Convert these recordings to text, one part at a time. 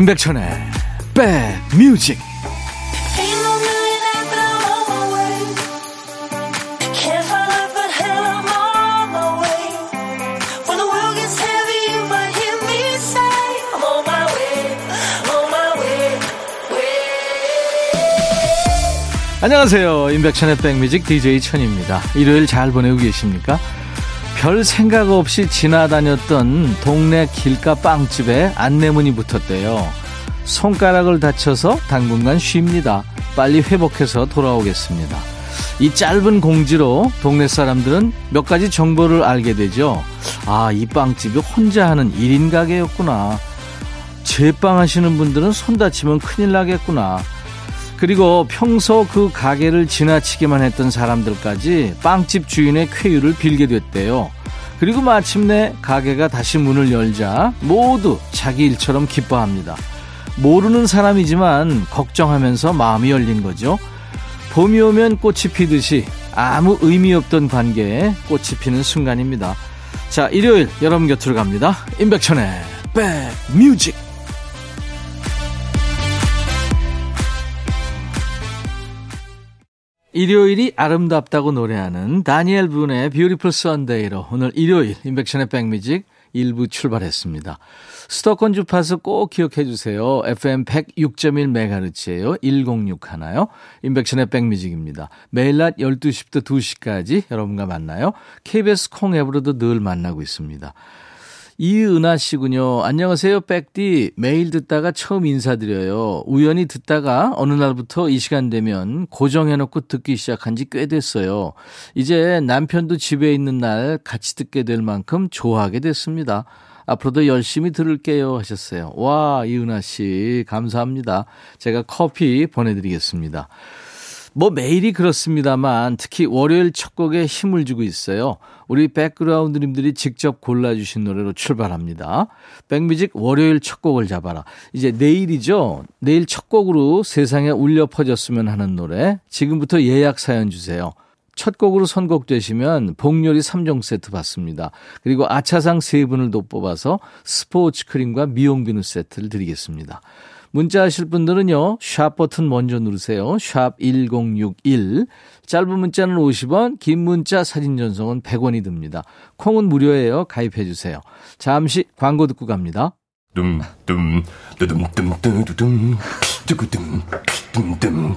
임백천의 백뮤직. 안녕하세요. 임백천의 백뮤직 DJ 천입니다. 일요일 잘 보내고 계십니까 별 생각 없이 지나다녔던 동네 길가 빵집에 안내문이 붙었대요. 손가락을 다쳐서 당분간 쉽니다. 빨리 회복해서 돌아오겠습니다. 이 짧은 공지로 동네 사람들은 몇 가지 정보를 알게 되죠. 아, 이 빵집이 혼자 하는 1인 가게였구나. 제빵 하시는 분들은 손 다치면 큰일 나겠구나. 그리고 평소 그 가게를 지나치기만 했던 사람들까지 빵집 주인의 쾌유를 빌게 됐대요. 그리고 마침내 가게가 다시 문을 열자 모두 자기 일처럼 기뻐합니다. 모르는 사람이지만 걱정하면서 마음이 열린 거죠. 봄이 오면 꽃이 피듯이 아무 의미 없던 관계에 꽃이 피는 순간입니다. 자, 일요일 여러분 곁으로 갑니다. 임백천의 백뮤직. 일요일이 아름답다고 노래하는 다니엘 분의 Beautiful Sunday로 오늘 일요일 임백천의 백뮤직 1부 출발했습니다. 수도권 주파수 꼭 기억해 주세요. FM 106.1MHz예요. 106 하나요. 인백션의 백뮤직입니다. 매일 낮 12시부터 2시까지 여러분과 만나요. KBS 콩 앱으로도 늘 만나고 있습니다. 이은하 씨군요. 안녕하세요, 백디. 매일 듣다가 처음 인사드려요. 우연히 듣다가 어느 날부터 이 시간 되면 고정해놓고 듣기 시작한 지 꽤 됐어요. 이제 남편도 집에 있는 날 같이 듣게 될 만큼 좋아하게 됐습니다. 앞으로도 열심히 들을게요 하셨어요. 와, 이은하 씨, 감사합니다. 제가 커피 보내드리겠습니다. 뭐 매일이 그렇습니다만 특히 월요일 첫 곡에 힘을 주고 있어요. 우리 백그라운드님들이 직접 골라주신 노래로 출발합니다. 백뮤직 월요일 첫 곡을 잡아라. 이제 내일이죠. 내일 첫 곡으로 세상에 울려 퍼졌으면 하는 노래. 지금부터 예약 사연 주세요. 첫 곡으로 선곡되시면 복요리 3종 세트 받습니다. 그리고 아차상 3분을 더 뽑아서 스포츠 크림과 미용 비누 세트를 드리겠습니다. 문자 하실 분들은요, 샵 버튼 먼저 누르세요. 샵 1061. 짧은 문자는 50원, 긴 문자 사진 전송은 100원이 듭니다. 콩은 무료예요. 가입해 주세요. 잠시 광고 듣고 갑니다. 둠둠 뚜둠 뚜두둠 뚜구둠 둠둠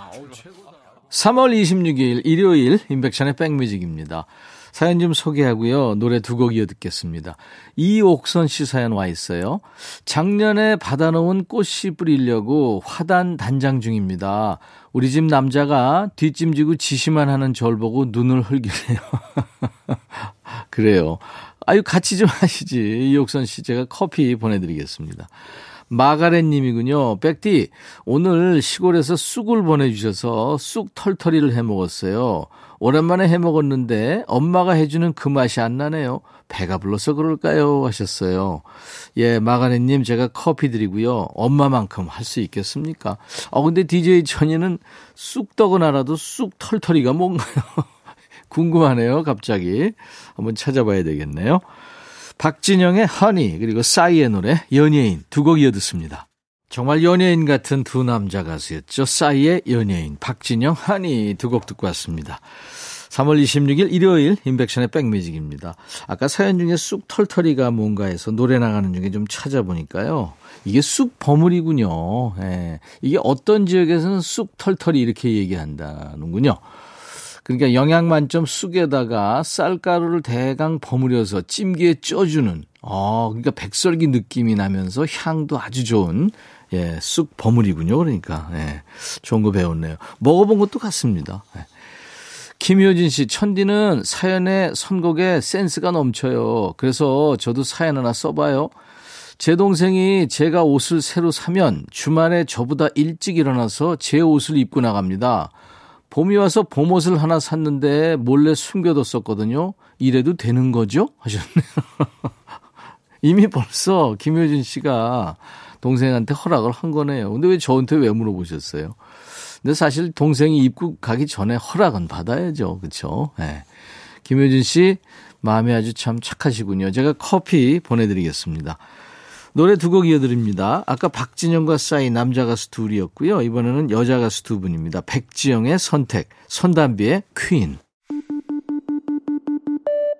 3월 26일 일요일 임백천의 백뮤직입니다. 사연 좀 소개하고요. 노래 두 곡 이어 듣겠습니다. 이옥선 씨 사연 와 있어요. 작년에 받아놓은 꽃씨 뿌리려고 화단 단장 중입니다. 우리 집 남자가 뒷짐지고 지시만 하는 절 보고 눈을 흘기네요. 그래요. 아유, 같이 좀 하시지. 이옥선 씨, 제가 커피 보내드리겠습니다. 마가렛 님이군요. 백디, 오늘 시골에서 쑥을 보내주셔서 쑥 털털이를 해 먹었어요. 오랜만에 해 먹었는데 엄마가 해주는 그 맛이 안 나네요. 배가 불러서 그럴까요? 하셨어요. 예, 마가렛님 제가 커피 드리고요. 엄마만큼 할 수 있겠습니까? 어, 근데 DJ 천이는 쑥떡은 알아도 쑥 털털이가 뭔가요? 궁금하네요, 갑자기. 한번 찾아봐야 되겠네요. 박진영의 허니 그리고 싸이의 노래 연예인 두 곡 이어 듣습니다. 정말 연예인 같은 두 남자 가수였죠. 싸이의 연예인 박진영 허니 두 곡 듣고 왔습니다. 3월 26일 일요일 인백션의 백뮤직입니다. 아까 사연 중에 쑥 털털이가 뭔가 해서 노래 나가는 중에 좀 찾아보니까요. 이게 쑥 버무리군요. 예. 이게 어떤 지역에서는 쑥 털털이 이렇게 얘기한다는군요. 그러니까 영양 만점 쑥에다가 쌀가루를 대강 버무려서 찜기에 쪄주는, 어, 그러니까 백설기 느낌이 나면서 향도 아주 좋은, 예, 쑥 버무리군요. 그러니까, 예, 좋은 거 배웠네요. 먹어본 것도 같습니다. 예. 김효진 씨, 천디는 사연에 선곡에 센스가 넘쳐요. 그래서 저도 사연 하나 써봐요. 제 동생이 제가 옷을 새로 사면 주말에 저보다 일찍 일어나서 제 옷을 입고 나갑니다. 봄이 와서 봄옷을 하나 샀는데 몰래 숨겨뒀었거든요. 이래도 되는 거죠? 하셨네요. 이미 벌써 김효진 씨가 동생한테 허락을 한 거네요. 근데 왜 저한테 왜 물어보셨어요? 근데 사실 동생이 입고 가기 전에 허락은 받아야죠. 그렇죠? 네. 김효진 씨 마음이 아주 참 착하시군요. 제가 커피 보내드리겠습니다. 노래 두 곡 이어드립니다. 아까 박진영과 싸이 남자 가수 둘이었고요. 이번에는 여자 가수 두 분입니다. 백지영의 선택, 손담비의 퀸.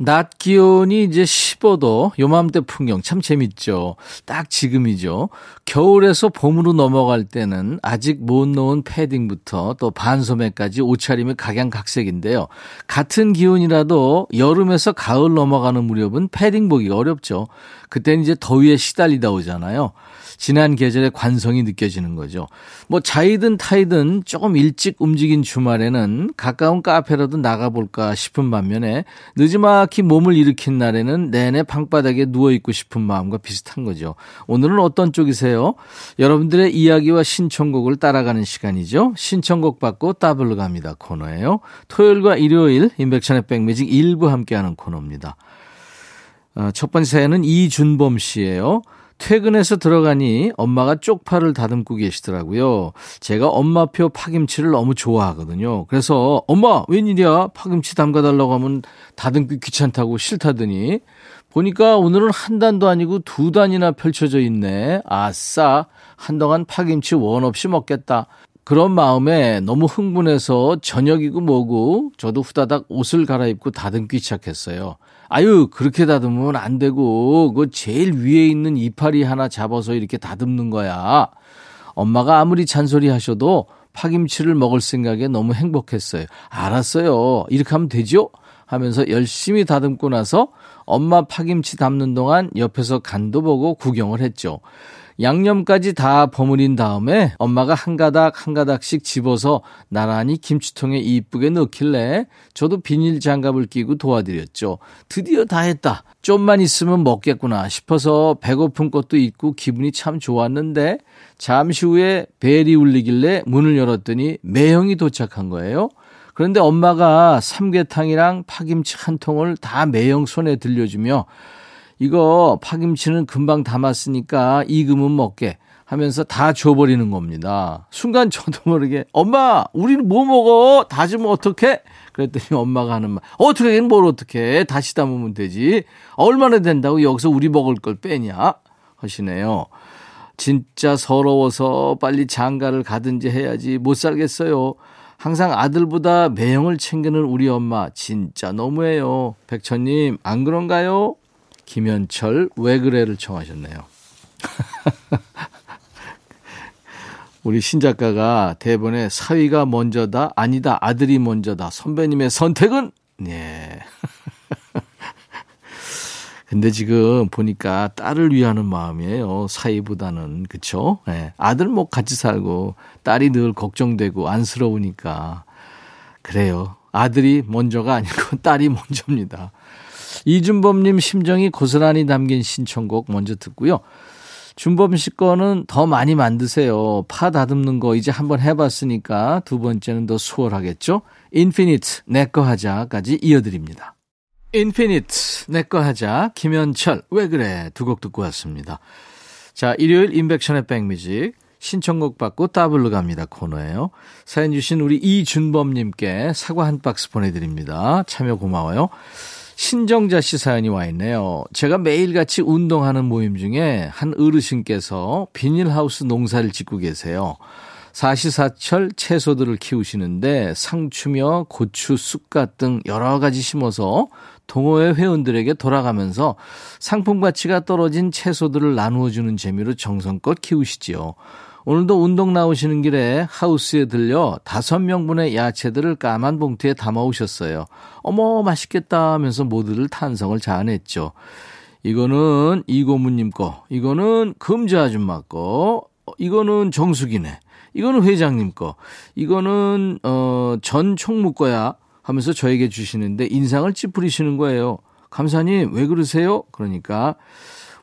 낮 기온이 이제 15도, 요맘때 풍경 참 재밌죠. 딱 지금이죠. 겨울에서 봄으로 넘어갈 때는 아직 못 놓은 패딩부터 또 반소매까지 옷차림이 각양각색인데요. 같은 기온이라도 여름에서 가을 넘어가는 무렵은 패딩 보기가 어렵죠. 그때는 이제 더위에 시달리다 오잖아요. 지난 계절의 관성이 느껴지는 거죠. 뭐 자이든 타이든 조금 일찍 움직인 주말에는 가까운 카페라도 나가볼까 싶은 반면에 늦지막히 몸을 일으킨 날에는 내내 방바닥에 누워있고 싶은 마음과 비슷한 거죠. 오늘은 어떤 쪽이세요? 여러분들의 이야기와 신청곡을 따라가는 시간이죠. 신청곡 받고 따블로 갑니다 코너예요. 토요일과 일요일 인백션의 백뮤직 일부 함께하는 코너입니다. 어, 첫 번째 사연은 이준범 씨예요. 퇴근해서 들어가니 엄마가 쪽파를 다듬고 계시더라고요. 제가 엄마표 파김치를 너무 좋아하거든요. 그래서 엄마 웬일이야 파김치 담가달라고 하면 다듬기 귀찮다고 싫다더니 보니까 오늘은 한 단도 아니고 두 단이나 펼쳐져 있네. 아싸 한동안 파김치 원 없이 먹겠다. 그런 마음에 너무 흥분해서 저녁이고 뭐고 저도 후다닥 옷을 갈아입고 다듬기 시작했어요. 아유, 그렇게 다듬으면 안 되고, 그 제일 위에 있는 이파리 하나 잡아서 이렇게 다듬는 거야. 엄마가 아무리 잔소리 하셔도 파김치를 먹을 생각에 너무 행복했어요. 알았어요. 이렇게 하면 되죠? 하면서 열심히 다듬고 나서 엄마 파김치 담는 동안 옆에서 간도 보고 구경을 했죠. 양념까지 다 버무린 다음에 엄마가 한 가닥 한 가닥씩 집어서 나란히 김치통에 이쁘게 넣길래 저도 비닐 장갑을 끼고 도와드렸죠. 드디어 다 했다. 좀만 있으면 먹겠구나 싶어서 배고픈 것도 있고 기분이 참 좋았는데 잠시 후에 벨이 울리길래 문을 열었더니 매형이 도착한 거예요. 그런데 엄마가 삼계탕이랑 파김치 한 통을 다 매형 손에 들려주며 이거 파김치는 금방 담았으니까 익으면 먹게 하면서 다 줘버리는 겁니다. 순간 저도 모르게 엄마 우리는 뭐 먹어 다지면 어떡해? 그랬더니 엄마가 하는 말 어떻게 뭘 어떻게 다시 담으면 되지 얼마나 된다고 여기서 우리 먹을 걸 빼냐 하시네요. 진짜 서러워서 빨리 장가를 가든지 해야지 못 살겠어요. 항상 아들보다 매형을 챙기는 우리 엄마 진짜 너무해요. 백천님 안 그런가요? 김현철 왜 그래를 청하셨네요. 우리 신작가가 대본에 사위가 먼저다 아니다 아들이 먼저다 선배님의 선택은 네. 근데 지금 보니까 딸을 위하는 마음이에요. 사위보다는 그쵸? 네. 아들 뭐 같이 살고 딸이 늘 걱정되고 안쓰러우니까 그래요. 아들이 먼저가 아니고 딸이 먼저입니다. 이준범님 심정이 고스란히 담긴 신청곡 먼저 듣고요. 준범 씨 거는 더 많이 만드세요. 파 다듬는 거 이제 한번 해봤으니까 두 번째는 더 수월하겠죠? 인피니트, 내꺼 하자까지 이어드립니다. 인피니트, 내꺼 하자, 김현철, 왜 그래? 두 곡 듣고 왔습니다. 자, 일요일 임백천의 백뮤직. 신청곡 받고 따블로 갑니다 코너예요. 사연 주신 우리 이준범님께 사과 한 박스 보내드립니다. 참여 고마워요. 신정자 씨 사연이 와 있네요. 제가 매일같이 운동하는 모임 중에 한 어르신께서 비닐하우스 농사를 짓고 계세요. 사시사철 채소들을 키우시는데 상추며 고추, 쑥갓 등 여러 가지 심어서 동호회 회원들에게 돌아가면서 상품 가치가 떨어진 채소들을 나누어 주는 재미로 정성껏 키우시지요. 오늘도 운동 나오시는 길에 하우스에 들려 다섯 명분의 야채들을 까만 봉투에 담아 오셨어요. 어머, 맛있겠다 하면서 모두들 탄성을 자아냈죠. 이거는 이고무님 거, 이거는 금자 아줌마 거, 이거는 정수기네, 이거는 회장님 거, 이거는, 어, 전 총무 거야 하면서 저에게 주시는데 인상을 찌푸리시는 거예요. 감사님, 왜 그러세요? 그러니까,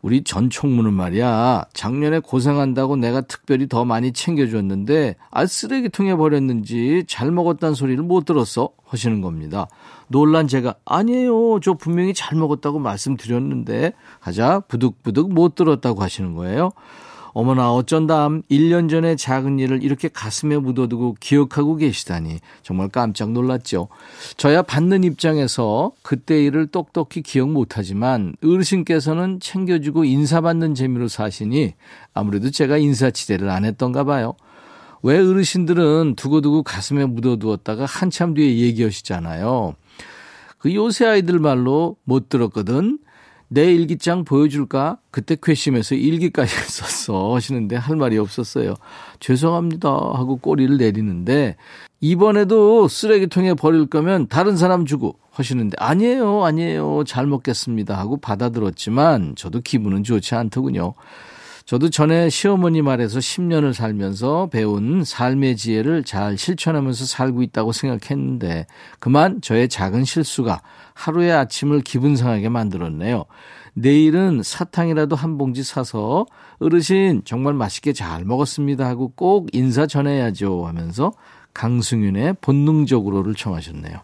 우리 전 총무는 말이야, 작년에 고생한다고 내가 특별히 더 많이 챙겨줬는데, 아, 쓰레기통에 버렸는지 잘 먹었다는 소리를 못 들었어? 하시는 겁니다. 놀란 제가, 아니에요. 저 분명히 잘 먹었다고 말씀드렸는데, 하자, 부득부득 못 들었다고 하시는 거예요. 어머나 어쩐담 1년 전에 작은 일을 이렇게 가슴에 묻어두고 기억하고 계시다니 정말 깜짝 놀랐죠. 저야 받는 입장에서 그때 일을 똑똑히 기억 못하지만 어르신께서는 챙겨주고 인사받는 재미로 사시니 아무래도 제가 인사치레를 안 했던가 봐요. 왜 어르신들은 두고두고 가슴에 묻어두었다가 한참 뒤에 얘기하시잖아요. 그 요새 아이들 말로 못 들었거든. 내 일기장 보여줄까? 그때 괘씸해서 일기까지 썼어 하시는데 할 말이 없었어요. 죄송합니다 하고 꼬리를 내리는데 이번에도 쓰레기통에 버릴 거면 다른 사람 주고 하시는데 아니에요 아니에요 잘 먹겠습니다 하고 받아들었지만 저도 기분은 좋지 않더군요. 저도 전에 시어머니 말에서 10년을 살면서 배운 삶의 지혜를 잘 실천하면서 살고 있다고 생각했는데 그만 저의 작은 실수가 하루의 아침을 기분 상하게 만들었네요. 내일은 사탕이라도 한 봉지 사서 어르신 정말 맛있게 잘 먹었습니다 하고 꼭 인사 전해야죠 하면서 강승윤의 본능적으로를 청하셨네요.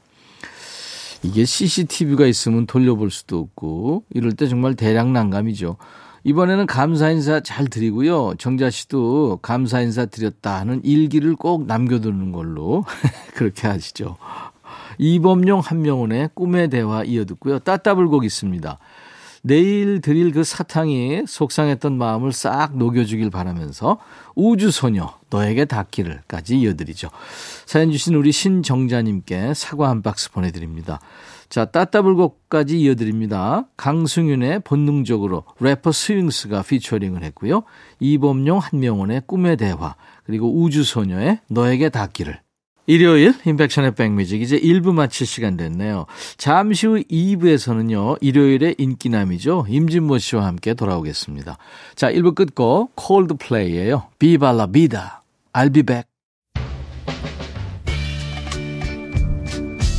이게 CCTV가 있으면 돌려볼 수도 없고 이럴 때 정말 대량 난감이죠. 이번에는 감사 인사 잘 드리고요. 정자 씨도 감사 인사 드렸다 하는 일기를 꼭 남겨두는 걸로 그렇게 하시죠. 이범용 한명훈의 꿈의 대화 이어듣고요. 따따불곡 있습니다. 내일 드릴 그 사탕이 속상했던 마음을 싹 녹여주길 바라면서 우주소녀 너에게 닿기를까지 이어드리죠. 사연 주신 우리 신정자님께 사과 한 박스 보내드립니다. 자, 따따불곡까지 이어드립니다. 강승윤의 본능적으로 래퍼 스윙스가 피처링을 했고요. 이범용 한명훈의 꿈의 대화 그리고 우주소녀의 너에게 닿기를 일요일 인백션의 백뮤직 이제 1부 마칠 시간 됐네요. 잠시 후 2부에서는요. 일요일의 인기남이죠. 임진모 씨와 함께 돌아오겠습니다. 자 1부 끝고 콜드플레이예요. 비발라 비다. I'll be back.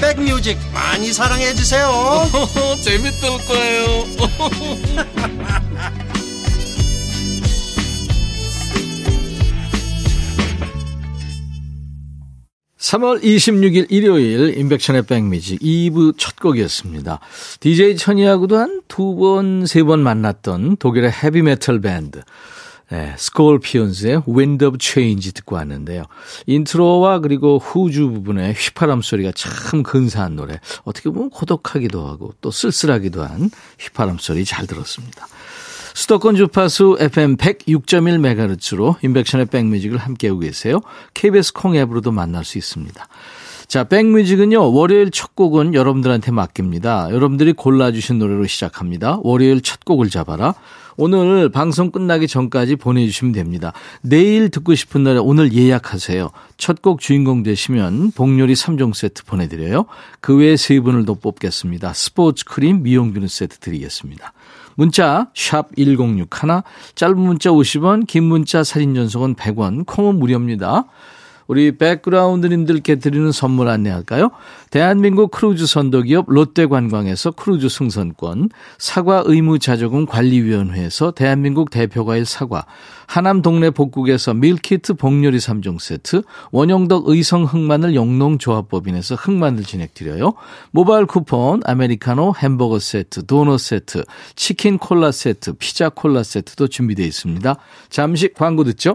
백뮤직 많이 사랑해 주세요. 재밌을 거예요. 3월 26일 일요일 임백천의 백뮤직 2부 첫 곡이었습니다. DJ 천이하고도 한 두 번, 세 번 만났던 독일의 헤비메탈 밴드 네, 스콜피온스의 Wind of Change 듣고 왔는데요. 인트로와 그리고 후주 부분의 휘파람 소리가 참 근사한 노래. 어떻게 보면 고독하기도 하고 또 쓸쓸하기도 한 휘파람 소리 잘 들었습니다. 수도권 주파수 FM 106.1MHz로 임백천의 백뮤직을 함께하고 계세요. KBS 콩 앱으로도 만날 수 있습니다. 자, 백뮤직은요, 월요일 첫 곡은 여러분들한테 맡깁니다. 여러분들이 골라주신 노래로 시작합니다. 월요일 첫 곡을 잡아라. 오늘 방송 끝나기 전까지 보내주시면 됩니다. 내일 듣고 싶은 노래 오늘 예약하세요. 첫 곡 주인공 되시면 복요리 3종 세트 보내드려요. 그 외에 세 분을 더 뽑겠습니다. 스포츠 크림 미용 비누 세트 드리겠습니다. 문자 1061, 짧은 문자 50원, 긴 문자 사진 전송은 100원, 콩은 무료입니다. 우리 백그라운드님들께 드리는 선물 안내할까요? 대한민국 크루즈 선도기업 롯데관광에서 크루즈 승선권, 사과 의무자조금 관리위원회에서 대한민국 대표과일 사과, 하남 동네 복국에서 밀키트 복요리 3종 세트, 원영덕 의성 흑마늘 영농조합법인에서 흑마늘 진액 드려요. 모바일 쿠폰, 아메리카노 햄버거 세트, 도넛 세트, 치킨 콜라 세트, 피자 콜라 세트도 준비되어 있습니다. 잠시 광고 듣죠?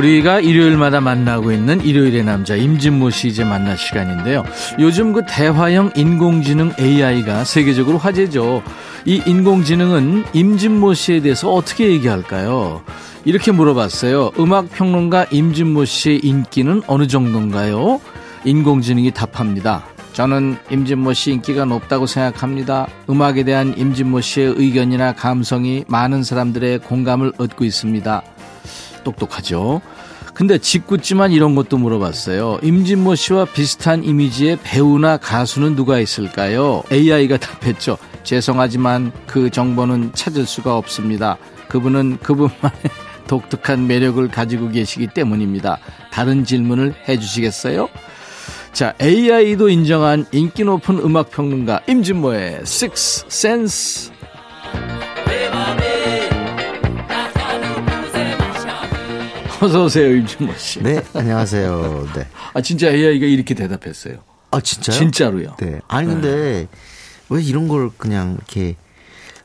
우리가 일요일마다 만나고 있는 일요일의 남자 임진모 씨 이제 만날 시간인데요. 요즘 그 대화형 인공지능 AI가 세계적으로 화제죠. 이 인공지능은 임진모 씨에 대해서 어떻게 얘기할까요? 이렇게 물어봤어요. 음악 평론가 임진모 씨의 인기는 어느 정도인가요? 인공지능이 답합니다. 저는 임진모 씨 인기가 높다고 생각합니다. 음악에 대한 임진모 씨의 의견이나 감성이 많은 사람들의 공감을 얻고 있습니다. 똑똑하죠. 근데 짓궂지만 이런 것도 물어봤어요. 임진모 씨와 비슷한 이미지의 배우나 가수는 누가 있을까요? AI가 답했죠. 죄송하지만 그 정보는 찾을 수가 없습니다. 그분은 그분만의 독특한 매력을 가지고 계시기 때문입니다. 다른 질문을 해주시겠어요? 자, AI도 인정한 인기 높은 음악 평론가 임진모의 Six Sense. 어서 오세요, 임진모 씨. 네, 안녕하세요. 네. 아 진짜 AI가 이렇게 대답했어요. 아, 진짜요? 진짜로요. 네. 아니, 근데 왜 이런 걸 그냥 이렇게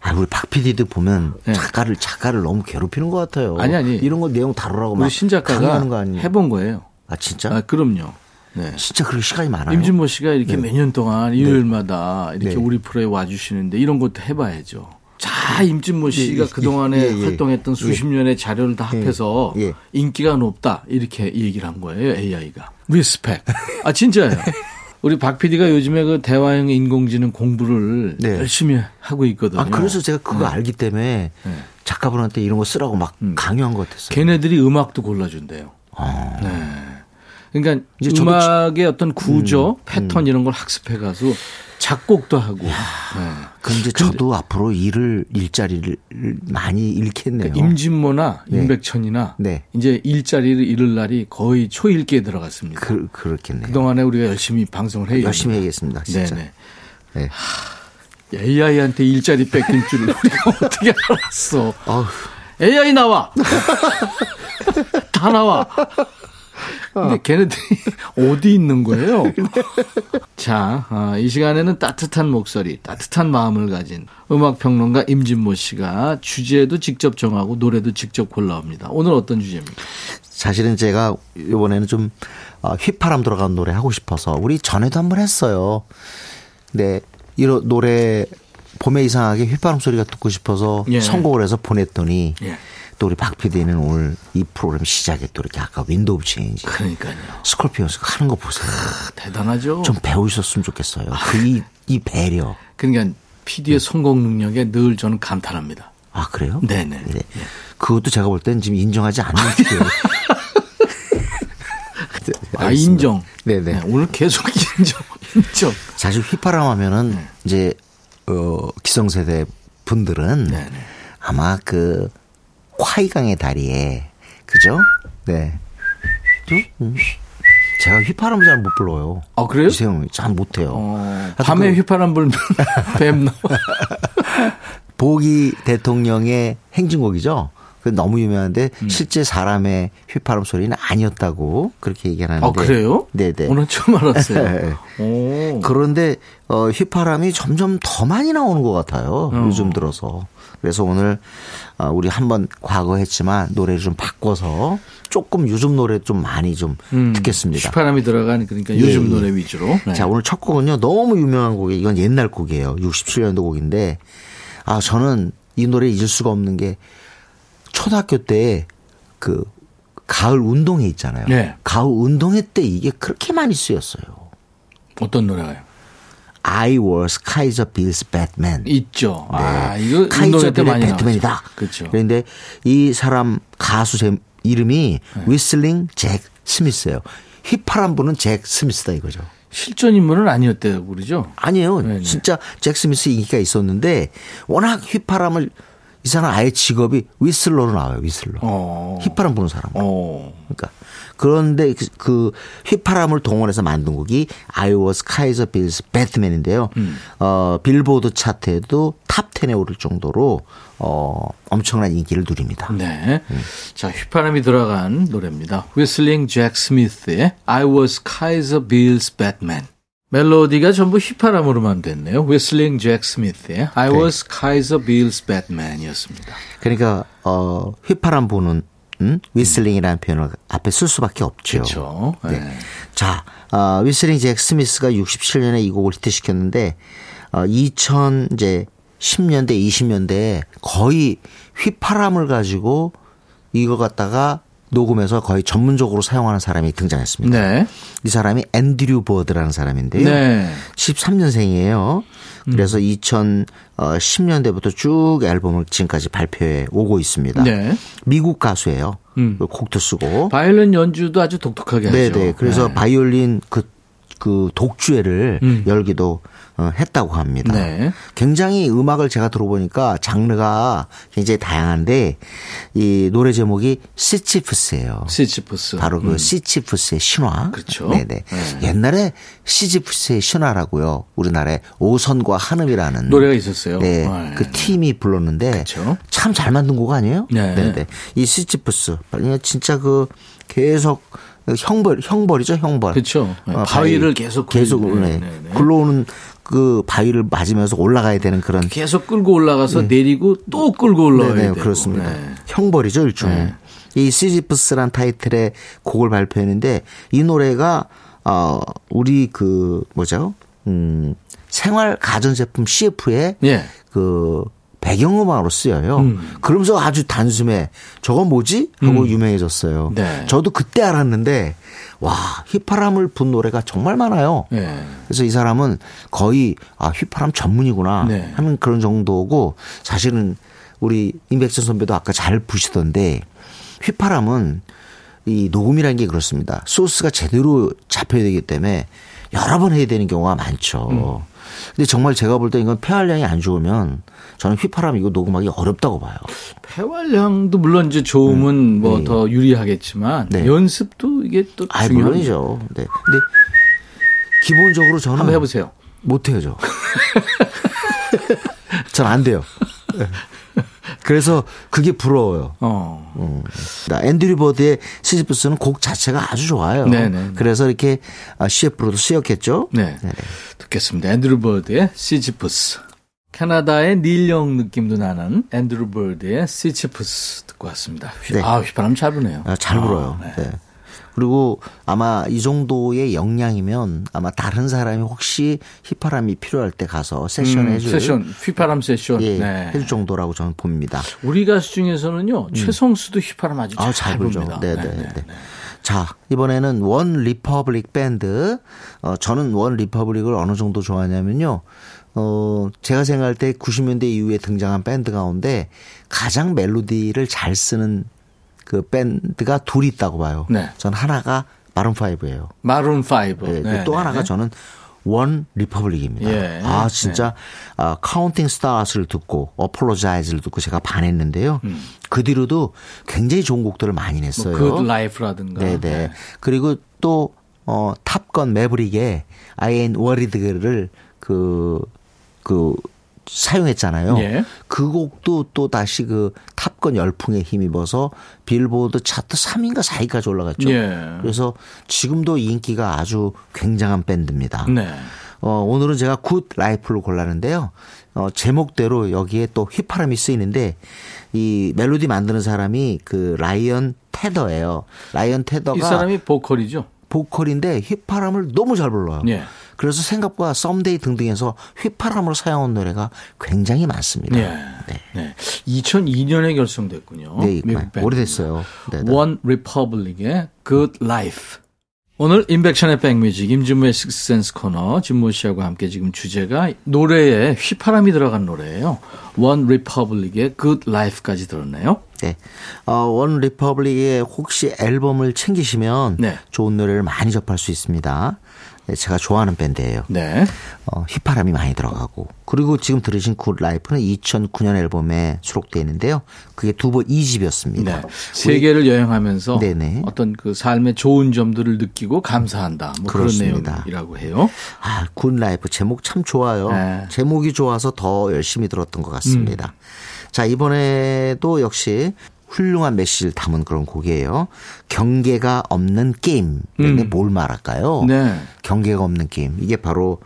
아, 우리 박 PD도 보면 네. 작가를, 작가를 너무 괴롭히는 것 같아요. 아니, 아니. 이런 거 내용 다루라고 막 우리 신 작가가 강요하는 거 아니에요? 해본 거예요. 아, 진짜? 아, 그럼요. 네. 진짜 그럴 시간이 많아요. 임진모 씨가 이렇게 몇년 동안 일요일마다 이렇게 네. 우리 프로에 와주시는데 이런 것도 해봐야죠. 자, 임진모 씨가 예, 그동안에 예, 예. 활동했던 수십 년의 자료를 다 예, 합해서 예. 인기가 높다. 이렇게 얘기를 한 거예요, AI가. respect. 아, 진짜예요. 우리 박 PD가 요즘에 그 대화형 인공지능 공부를 네. 열심히 하고 있거든요. 아, 그래서 제가 그거 네. 알기 때문에 작가분한테 이런 거 쓰라고 막 음. 강요한 것 같았어요. 걔네들이 음악도 골라준대요. 아. 네. 그러니까 이제 음악의 어떤 구조, 패턴 이런 걸 학습해가서 작곡도 하고. 네. 그럼 이제 저도 앞으로 일을, 일자리를 많이 잃겠네요. 그러니까 임진모나 네. 임백천이나 네. 이제 일자리를 잃을 날이 거의 초일기에 들어갔습니다. 그, 그렇겠네요. 그동안에 우리가 열심히 방송을 해야 열심히 해야겠습니다, 진짜. 네네. 네. AI한테 일자리 뺏긴 줄 우리가 어떻게 알았어. 어휴. AI 나와! 다 나와! 근데 걔네들이 어디 있는 거예요? 자, 아, 이 시간에는 따뜻한 목소리, 따뜻한 마음을 가진 음악평론가 임진모 씨가 주제도 직접 정하고 노래도 직접 골라옵니다. 오늘 어떤 주제입니까? 사실은 제가 이번에는 좀 어, 휘파람 들어간 노래 하고 싶어서 우리 전에도 한번 했어요. 근데 이런 노래 봄에 이상하게 휘파람 소리가 듣고 싶어서 예. 선곡을 해서 보냈더니 예. 또 우리 박 PD는 오늘 이 프로그램 시작에 또 이렇게 아까 Wind of Change 그러니까요. Scorpions 하는 거 보세요. 대단하죠? 좀 배우셨으면 좋겠어요. 그 이 이 배려. 그러니까 PD의 선곡 능력에 늘 저는 감탄합니다. 아 그래요? 네네. 네. 그것도 제가 볼땐 지금 인정하지 않는 거예요. 아, 인정. 네네. 네, 오늘 계속 인정, 인정. 사실 휘파람 하면은 이제 어 기성세대 분들은 네네. 아마 그 화이강의 다리에 그죠? 네. 음. 제가 휘파람을 잘못 불러요. 아, 그래요? 이세영 잘 못해요. 어, 밤에 그 휘파람 불면 뱀 나와. 보기 대통령의 행진곡이죠. 그 너무 유명한데 음. 실제 사람의 휘파람 소리는 아니었다고 그렇게 얘기하는데. 아, 그래요? 네네. 오늘 처음 알았어요. 네. 오. 그런데 어 휘파람이 점점 더 많이 나오는 것 같아요. 어. 요즘 들어서. 그래서 오늘 어, 우리 한번 과거 했지만 노래를 좀 바꿔서 조금 요즘 노래 좀 많이 좀 음, 듣겠습니다. 휘파람이 들어간 그러니까 예, 요즘 예. 노래 위주로. 네. 자, 오늘 첫 곡은요. 너무 유명한 곡이에요. 이건 옛날 곡이에요. 67년도 곡인데 아, 저는 이 노래 잊을 수가 없는 게 초등학교 때 그 가을 운동회 있잖아요. 네. 가을 운동회 때 이게 그렇게 많이 쓰였어요. 어떤 노래가요? I was Kaiser Bill's Batman. 있죠. 아, 이거 네. 카이저 빌의 배트맨이다. 그렇죠. 그런데 이 사람 가수 제 이름이 네. 위슬링 잭 스미스예요. 휘파람 부는 잭 스미스다 이거죠. 실존 인물은 아니었대요, 그러죠? 아니에요. 네네. 진짜 잭 스미스 인기가 있었는데 워낙 휘파람을 이 사람 아예 직업이 위슬러로 나와요. 위슬러. 어. 휘파람 부는 사람. 어. 그러니까 그런데 그, 그 휘파람을 동원해서 만든 곡이 I Was Kaiser Bill's Batman인데요. 음. 어 빌보드 차트에도 top 10에 오를 정도로 어 엄청난 인기를 누립니다. 네. 자, 휘파람이 들어간 노래입니다. Whistling Jack Smith의 I was Kaiser Bill's Batman. 멜로디가 전부 휘파람으로만 됐네요. Whistling Jack Smith의 I 네. was Kaiser Bill's Batman이었습니다. 그러니까 어 휘파람 부는 음? whistling이라는 표현을 앞에 쓸 수밖에 없죠. 그렇죠. 네. 네. 자, 어, Whistling Jack Smith가 67년에 이 곡을 히트시켰는데 어, 2000 이제 10년대, 20년대에 거의 휘파람을 가지고 이거 갖다가 녹음해서 거의 전문적으로 사용하는 사람이 등장했습니다. 네. 이 사람이 앤드류 버드라는 사람인데요. 네. 73년생이에요. 그래서 2010년대부터 쭉 앨범을 지금까지 발표해 오고 있습니다. 네. 미국 가수예요. 음. 그 곡도 쓰고. 바이올린 연주도 아주 독특하게 하죠. 네네. 그래서 네. 바이올린 그, 그 독주회를 음. 열기도 어, 했다고 합니다. 네. 굉장히 음악을 제가 들어보니까 장르가 굉장히 다양한데 이 노래 제목이 시치프스예요. 시치푸스. 바로 그 음. 시치프스의 신화. 그렇죠. 네네. 네. 옛날에 시치프스의 신화라고요. 우리나라에 오선과 한음이라는 노래가 있었어요. 네, 네. 그 팀이 불렀는데 그렇죠. 참잘 만든 곡 아니에요? 네. 네네. 이 시치프스 진짜 그 계속 형벌 형벌이죠 형벌. 그렇죠. 네, 어, 바위를 계속 계속 네. 네, 네. 굴러오는 그 바위를 맞으면서 올라가야 되는 그런 계속 끌고 올라가서 내리고 또 끌고 올라가야 네네, 되고. 그렇습니다. 네. 형벌이죠, 일종의. 네. 이 시지프스란 타이틀의 곡을 발표했는데 이 노래가 어 우리 그 뭐죠? 음 생활 가전제품 CF에 예. 그 배경음악으로 쓰여요. 음. 그러면서 아주 단숨에 저거 뭐지? 하고 유명해졌어요. 네. 저도 그때 알았는데 와 휘파람을 분 노래가 정말 많아요. 예. 그래서 이 사람은 거의 아 휘파람 전문이구나 네. 하는 그런 정도고 사실은 우리 임백천 선배도 아까 잘 부시던데 휘파람은 이 녹음이라는 게 그렇습니다. 소스가 제대로 잡혀야 되기 때문에 여러 번 해야 되는 경우가 많죠. 음. 근데 정말 제가 볼 때 이건 폐활량이 안 좋으면 저는 휘파람 이거 녹음하기 어렵다고 봐요. 폐활량도 물론 이제 좋으면 뭐더 유리하겠지만 네. 연습도 이게 또 아, 중요한 물론이죠. 네. 근데 기본적으로 저는 한번 해보세요. 못해요, 저. 전 안 돼요. 네. 그래서 그게 부러워요. 어. 음. 나 앤드류 버드의 시지프스는 곡 자체가 아주 좋아요. 네네. 그래서 이렇게 아, CF로도 쓰였겠죠. 네. 듣겠습니다. 앤드루 버드의 시지푸스. 캐나다의 닐 영 느낌도 나는 앤드루 버드의 시지푸스 듣고 왔습니다. 휘- 네. 아, 휘파람 잘 부네요. 아, 잘 불어요. 네. 네. 그리고 아마 이 정도의 역량이면 아마 다른 사람이 혹시 휘파람이 필요할 때 가서 세션 음, 해줄 세션, 휘파람 세션. 예, 네. 해줄 정도라고 저는 봅니다. 우리 가수 중에서는요, 최성수도 휘파람 아주 아, 잘, 잘 불죠. 붑니다. 네, 네, 네. 자, 이번에는 OneRepublic 밴드. 어, 저는 OneRepublic을 어느 정도 좋아하냐면요. 어, 제가 생각할 때 90년대 이후에 등장한 밴드 가운데 가장 멜로디를 잘 쓰는 그 밴드가 둘이 있다고 봐요. 네. 전 하나가 Maroon 5예요. Maroon 5. 네, 그 또 하나가 저는 OneRepublic입니다. 예. 아 진짜 아, Counting Stars를 듣고 Apologize를 듣고 제가 반했는데요. 그 뒤로도 굉장히 좋은 곡들을 많이 냈어요. Good Life라든가. 네네. 그리고 또 어, Top Gun Maverick의 I ain't worried를 그, 그 사용했잖아요. 예. 그 곡도 또 다시 그 Top Gun 열풍에 힘입어서 빌보드 차트 3위인가 4위까지 올라갔죠. 예. 그래서 지금도 인기가 아주 굉장한 밴드입니다. 네. 어, 오늘은 제가 Good Life를 골랐는데요. 어, 제목대로 여기에 또 휘파람이 쓰이는데 이 멜로디 만드는 사람이 그 라이언 테더예요. 라이언 테더가 이 사람이 보컬이죠. 보컬인데 휘파람을 너무 잘 불러요. 예. 그래서 생각보다 Someday 등등에서 휘파람으로 사용한 노래가 굉장히 많습니다. 예. 네. 2002년에 결성됐군요. 네, 미국. 오래됐어요. 네, 네. OneRepublic의 Good Life. 오늘 임백천의 백뮤직 임진모의 식스센스 코너 진모 씨하고 함께 지금 주제가 노래에 휘파람이 들어간 노래예요. OneRepublic의 Good Life까지 들었네요. 네. 어, OneRepublic의 혹시 앨범을 챙기시면 네. 좋은 노래를 많이 접할 수 있습니다. 네, 제가 좋아하는 밴드예요. 네. 어, 휘파람이 많이 들어가고 그리고 지금 들으신 Good Life는 2009년 앨범에 수록되어 있는데요. 그게 두번 2집이었습니다. 네. 세계를 여행하면서 네네. 어떤 그 삶의 좋은 점들을 느끼고 감사한다. 뭐 그런 그렇습니다. 내용이라고 해요. 아, Good Life 제목 참 좋아요. 네. 제목이 좋아서 더 열심히 들었던 것 같습니다. 음. 자, 이번에도 역시 훌륭한 메시지를 담은 그런 곡이에요. 경계가 없는 게임. 근데 뭘 말할까요? 음. 네. 경계가 없는 게임. 이게 바로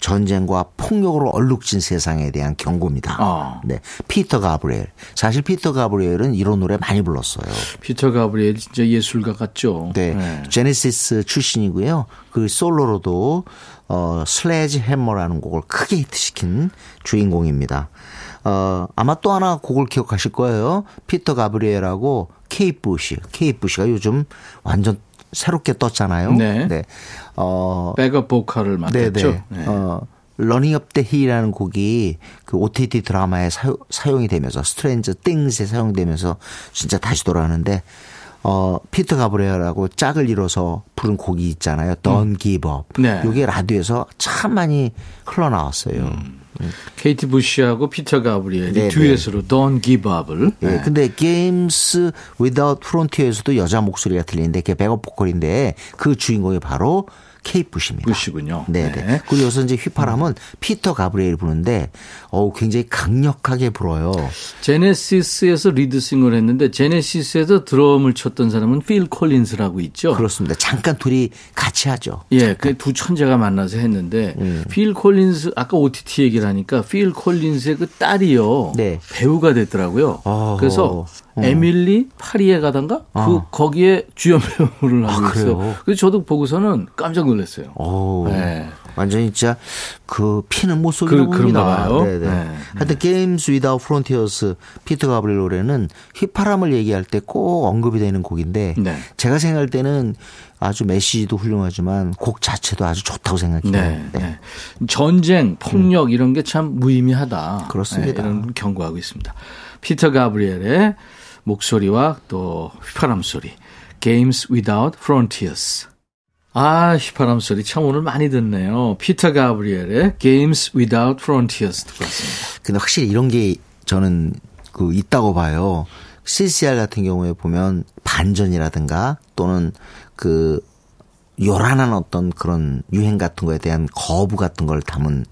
전쟁과 폭력으로 얼룩진 세상에 대한 경고입니다. 아. 네. 피터 가브리엘. 사실 피터 가브리엘은 이런 노래 많이 불렀어요. 피터 가브리엘 진짜 예술가 같죠. 네. Genesis 출신이고요. 그 솔로로도 어 Sledgehammer라는 곡을 크게 히트시킨 주인공입니다. 어 아마 또 하나 곡을 기억하실 거예요. 피터 가브리엘하고 케이트 부시. 케이트 부시가 요즘 완전 새롭게 떴잖아요. 네. 어 백업 보컬을 맡았죠. 네네. 네. 어, Running Up The Hill이라는 곡이 그 OTT 드라마에 사용, 사용 이 되면서 Stranger Things에 사용되면서 진짜 다시 돌아오는데 어, 피터 가브리엘하고 짝을 이뤄서 부른 곡이 있잖아요. Don't Give Up. 음. 네. 이게 라디오에서 참 많이 흘러나왔어요. 음. 케이티 부시하고 피터 가브리엘이 네, 듀엣으로 Don't Give Up을. 예, 네. 근데 Games Without Frontier에서도 여자 목소리가 들리는데 그게 백업 보컬인데 그 주인공이 바로 케이트 부시입니다. 부시군요. 네네. 네. 그리고 여기서 이제 휘파람은 피터 가브리엘이 부르는데, 어우, 굉장히 강력하게 불어요. 제네시스에서 lead sing을 했는데 제네시스에서 드럼을 쳤던 사람은 필 콜린스라고 있죠. 그렇습니다. 잠깐 둘이 같이 하죠. 예, 그 두 천재가 만나서 했는데 음. 필 콜린스 아까 OTT 얘기를 하니까 필 콜린스의 그 딸이요 네. 배우가 됐더라고요. 어허. 그래서 어. 에밀리 파리에 가던가 그 어. 거기에 주연 배우를 하고 아, 있어요. 그래서 저도 보고서는 깜짝 놀랐어요. 오. 네. 완전히 진짜 그 피는 못 속이나 그- 봅니다. 그런가 봐요. 네네. 네. 하여튼 Games Without Frontiers 피터 가브리엘 노래는 휘파람을 얘기할 때 꼭 언급이 되는 곡인데 네. 제가 생각할 때는 아주 메시지도 훌륭하지만 곡 자체도 아주 좋다고 생각해요. 네, 네. 전쟁, 폭력 이런 게 참 무의미하다. 음. 그렇습니다. 네, 이런 경고하고 있습니다. 피터 가브리엘의 목소리와 또 휘파람 소리. Games Without Frontiers. 아, 휘파람 소리 참 오늘 많이 듣네요. 피터 가브리엘의 Games Without Frontiers 듣고 왔습니다. 근데 확실히 이런 게 저는 그 있다고 봐요. CCR 같은 경우에 보면 반전이라든가 또는 그 요란한 어떤 그런 유행 같은 거에 대한 거부 같은 걸 담은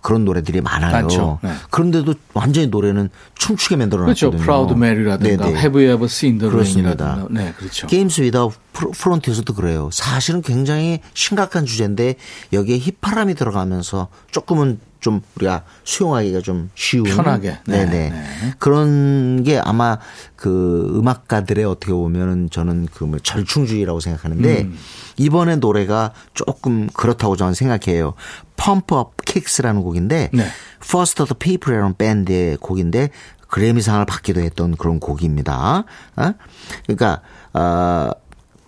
그런 노래들이 많아요. 네. 그런데도 완전히 노래는 춤추게 만들어 그렇죠. 놨거든요. Proud Mary라든가 네네. Have You Ever Seen the. Rain이라든가. 네, 그렇죠. 게임스 위다 프론트에서도 그래요. 사실은 굉장히 심각한 주제인데 여기에 힙파람이 들어가면서 조금은 좀 우리가 수용하기가 좀 쉬운 편하게. 네, 네 네 네. 그런 게 아마 그 음악가들의 어떻게 보면은 저는 그 뭐 절충주의라고 생각하는데 음. 이번에 노래가 조금 그렇다고 저는 생각해요. Pump Up Kicks라는 곡인데 네. First of the People이라는 밴드의 곡인데 그래미상을 받기도 했던 그런 곡입니다. 어? 그러니까 어,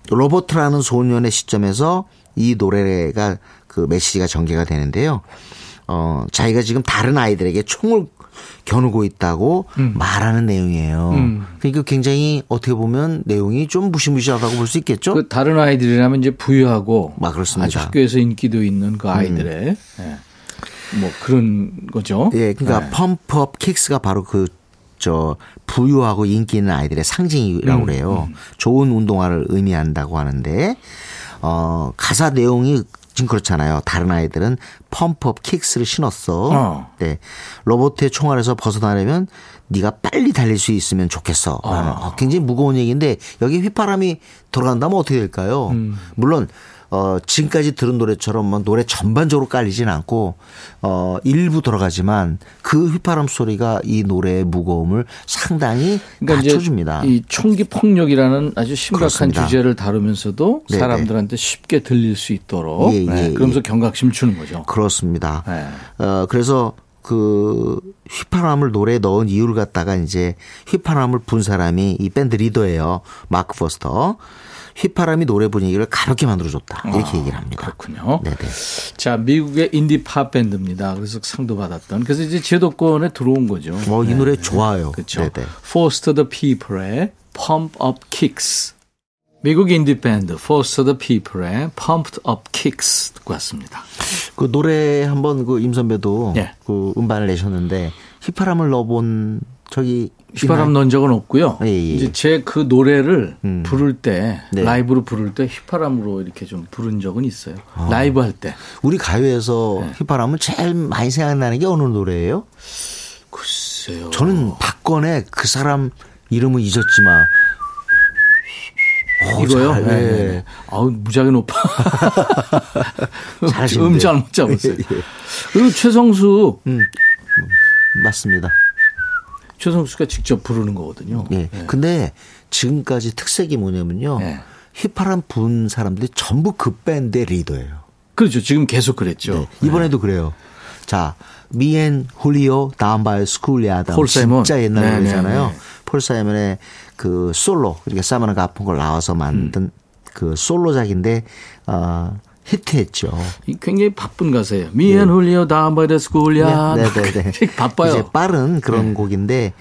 로버트라는 소년의 시점에서 이 노래가 그 메시지가 전개가 되는데요. 어, 자기가 지금 다른 아이들에게 총을 겨누고 있다고 말하는 내용이에요. 그러니까 굉장히 어떻게 보면 내용이 좀 무시무시하다고 볼 수 있겠죠? 그 다른 아이들이라면 이제 부유하고 아, 그렇습니다. 아주 학교에서 인기도 있는 그 아이들의 예. 뭐 그런 거죠. 예, 그러니까 네. 펌프업 킥스가 바로 그 저 부유하고 인기 있는 아이들의 상징이라고 음, 그래요. 좋은 운동화를 의미한다고 하는데 어 가사 내용이 지금 그렇잖아요. 다른 아이들은 펌프업 킥스를 신었어. 어. 네. 로봇의 총알에서 벗어나려면 네가 빨리 달릴 수 있으면 좋겠어. 어, 굉장히 무거운 얘기인데 여기 휘파람이 돌아간다면 어떻게 될까요? 물론 어, 지금까지 들은 노래처럼 뭐 노래 전반적으로 깔리진 않고, 어, 일부 돌아가지만 그 휘파람 소리가 이 노래의 무거움을 상당히 낮춰줍니다. 그러니까 이 총기 폭력이라는 아주 심각한 그렇습니다. 주제를 다루면서도 네네. 사람들한테 쉽게 들릴 수 있도록 예, 예, 네, 예. 그러면서 경각심을 주는 거죠. 그렇습니다. 네. 어, 그래서 그 휘파람을 노래에 넣은 이유를 갖다가 이제 휘파람을 분 사람이 이 밴드 리더예요. 마크 포스터. 휘파람이 노래 분위기를 가볍게 만들어줬다. 이렇게 얘기를 합니다. 아, 그렇군요. 네네. 자, 미국의 인디 팝 밴드입니다. 그래서 상도 받았던. 그래서 이제 제도권에 들어온 거죠. 어, 이 노래 좋아요. 그렇죠. 네네. Foster the People의 Pumped Up Kicks. 미국 인디 밴드 Foster the People의 Pumped Up Kicks 듣고 왔습니다. 그 노래 한번 그 임선배도 예. 그 음반을 내셨는데 휘파람을 넣어본 적이 휘파람? 넣은 적은 없고요. 예, 예. 이제 제 그 노래를 음. 부를 때 네. 라이브로 부를 때 휘파람으로 이렇게 좀 부른 적은 있어요. 아. 라이브 할 때. 우리 가요에서 네. 휘파람은 제일 많이 생각나는 게 어느 노래예요? 글쎄요. 저는 박건의 그 사람 이름은 잊었지만 어, 이거요? 잘, 네. 예. 네, 네. 아우, 무지하게 높아. 잘하시는데요. 음 잘못 잡았어요. 예, 예. 그리고 최성수, 맞습니다. 최성수가 직접 부르는 거거든요. 예. 근데 지금까지 특색이 뭐냐면요. 네. 휘파람 분 사람들이 전부 그 밴드의 리더예요. 그렇죠. 지금 계속 그랬죠. 네. 이번에도 그래요. 자, Me and Julio Down by the Schoolyard. 폴 사이먼. 진짜 옛날 네, 노래잖아요. 네, 네. 폴 사이먼의 그 솔로, 그러니까 사이먼 앤 가펑클 나와서 만든 음. 그 솔로작인데 어 히트했죠. 이 굉장히 바쁜 가사예요. 미안 훌리오 다음바이더스 굴야. 네, 네, 네. 바빠요. 이제 빠른 그런 네. 곡인데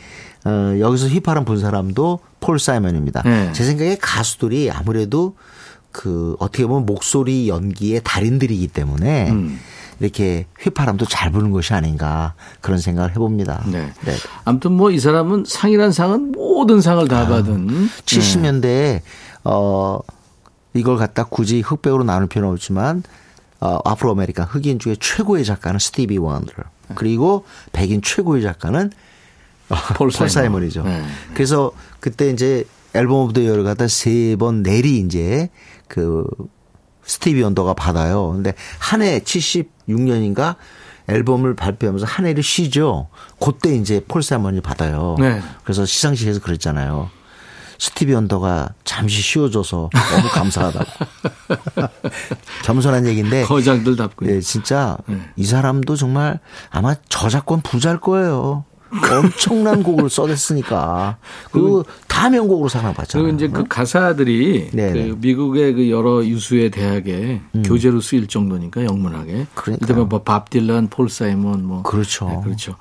어, 여기서 휘파람 분 사람도 폴 사이먼입니다. 네. 제 생각에 가수들이 아무래도 그 어떻게 보면 목소리 연기의 달인들이기 때문에 음. 이렇게 휘파람도 잘 부는 것이 아닌가 그런 생각을 해봅니다. 네. 아무튼 뭐 이 사람은 상이란 상은 모든 상을 아, 다 받은 70년대에 어 이걸 갖다 굳이 흑백으로 나눌 필요는 없지만 어, Afro American 흑인 중에 최고의 작가는 스티비 원더 그리고 백인 최고의 작가는 어, 폴폴 사이먼. 사이먼이죠. 네. 그래서 그때 이제 Album of the Year를 갖다 세 번 내리 이제 그 스티비 원더가 받아요. 근데 한 해 76년인가 앨범을 발표하면서 한 해를 쉬죠. 그때 이제 폴 사이먼이 받아요. 네. 그래서 시상식에서 그랬잖아요. 스티비 원더가 잠시 쉬어줘서 너무 감사하다고. 겸손한 얘기인데. 거장들 답고. 네, 진짜 네. 이 사람도 정말 아마 저작권 부자일 거예요. 엄청난 곡을 써댔으니까. 그리고 다 명곡으로 사랑받잖아요. 그리고 이제 그 가사들이. 그 미국의 그 여러 유수의 대학에 교재로 쓰일 정도니까. 음. 그러니까요. 이를테면 뭐밥 딜런, 폴 사이먼 뭐. 그렇죠. 네, 그렇죠.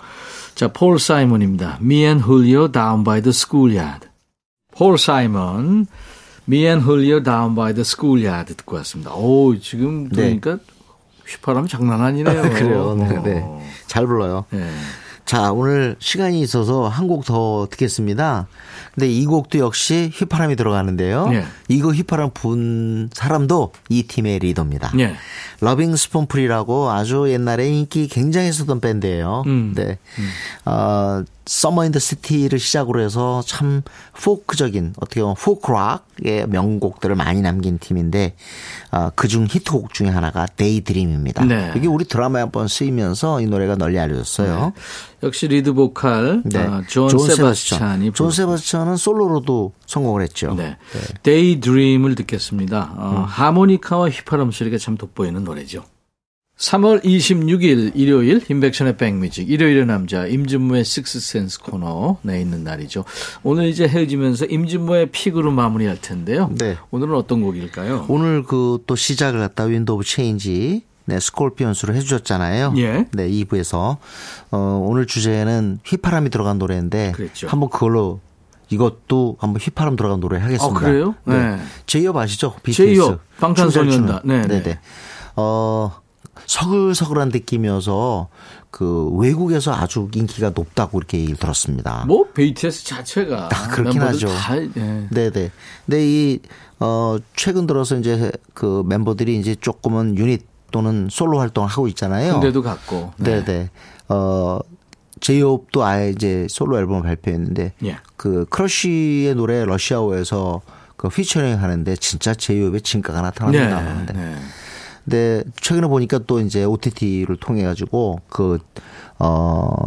자, 폴 사이먼입니다. Me and Julio down by the schoolyard. 폴 사이먼, Me and Julio down by the schoolyard 듣고 왔습니다. 오, 지금 네. 들으니까 휘파람이 장난 아니네요. 그래요. 네, 어. 네. 잘 불러요. 네. 자, 오늘 시간이 있어서 한 곡 더 듣겠습니다. 근데 이 곡도 역시 휘파람이 들어가는데요. 예. 이거 휘파람 분 사람도 이 팀의 리더입니다. 예. 러빙 스푼풀이라고 아주 옛날에 인기 굉장했었던 밴드예요. 음. 네. 어, Summer in the City를 시작으로 해서 참 포크적인 어떻게 보면 포크락의 명곡들을 많이 남긴 팀인데 어, 그중 히트곡 중에 하나가 Daydream입니다. 네. 이게 우리 드라마에 한번 쓰이면서 이 노래가 널리 알려졌어요. 역시 리드 보컬 네. 아, 존, 세바스찬이 존 세바스찬은 솔로로도 성공을 했죠. 네. Daydream을 듣겠습니다. 어, 음. 하모니카와 휘파람 소리가 참 돋보이는 노래죠. 3월 26일 일요일 임백천의 백뮤직 일요일의 남자 임진모의 식스센스 코너 내 있는 날이죠. 오늘 이제 헤어지면서 임진모의 pick으로 마무리할 텐데요. 네. 오늘은 어떤 곡일까요? 오늘 그 또 시작을 갖다 Wind of Change 네, 스콜피언스로 해주셨잖아요. 예. 네, 2부에서. 어, 오늘 주제는 휘파람이 들어간 노래인데. 그랬죠. 한번 그걸로 이것도 한번 휘파람 들어간 노래 하겠습니다. 아, 그래요? 네. 네. 제이홉 아시죠? BTS. 제이홉, 방탄소년단. 네, 네. 네네. 어, 서글서글한 느낌이어서 그 외국에서 아주 인기가 높다고 이렇게 얘기를 들었습니다. 뭐 BTS 자체가 아, 그렇긴 하죠. 다, 예. 네네. 근데 이, 어, 최근 들어서 이제 그 멤버들이 이제 조금은 유닛 활동은 솔로 활동을 하고 있잖아요. 군대도 갔고. 네, 네. 어 제이홉도 아예 이제 솔로 앨범을 발표했는데 예. 그 크러쉬의 노래 러시아어에서 그 피처링 하는데 진짜 제이홉의 진가가 나타납니다. 네. 네. 근데 최근에 보니까 또 이제 OTT를 통해 가지고 그 어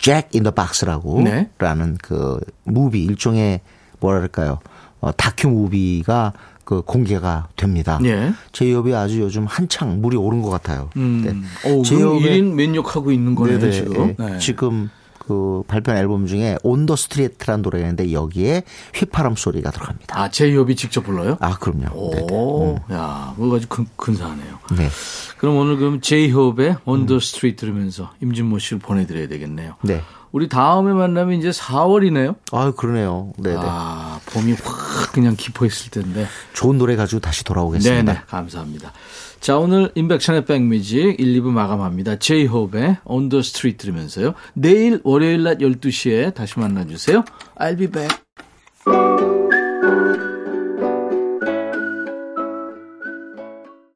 Jack in the Box라고 네. 라는 그 무비 일종의 뭐랄까요? 어 다큐 무비가 그 공개가 됩니다. 예. 제이홉이 아주 요즘 한창 물이 오른 것 같아요. 음. 네. 오, 제이홉의- 1인 맹활약하고 있는 거네요, 네네. 지금. 예. 네. 지금 그 발표한 앨범 중에 On the Street라는 노래가 있는데 여기에 휘파람 소리가 들어갑니다. 아, 제이홉이 직접 불러요? 아, 그럼요. 오, 야, 그거 아주 근, 근사하네요. 네. 그럼 오늘 그럼 제이홉의 On the Street 들으면서 임진모 씨를 보내드려야 되겠네요. 네. 우리 다음에 만나면 이제 4월이네요. 아, 그러네요. 네네. 아, 봄이 확 그냥 깊어 있을 텐데. 좋은 노래 가지고 다시 돌아오겠습니다. 네네, 감사합니다. 자, 오늘 인백션의 백뮤직 1, 2부 마감합니다. 제이홉의 On the Street 들으면서요. 내일 월요일 낮 12시에 다시 만나주세요. I'll be back.